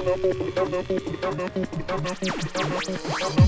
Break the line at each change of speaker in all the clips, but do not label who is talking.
Thank you.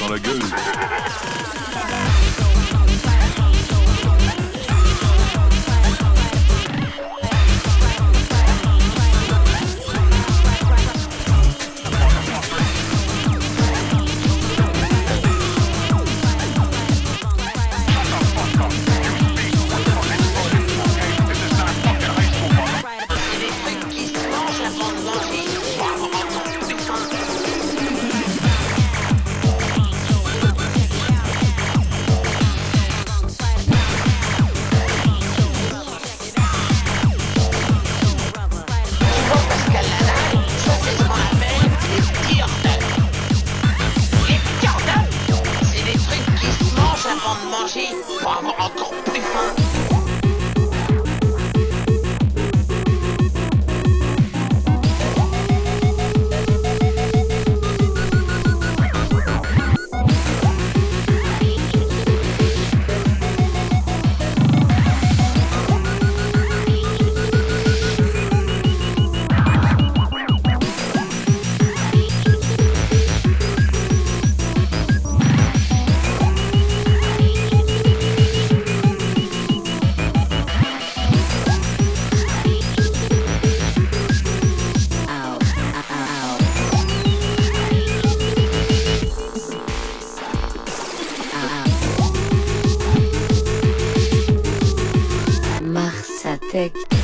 Karagöz.
Project.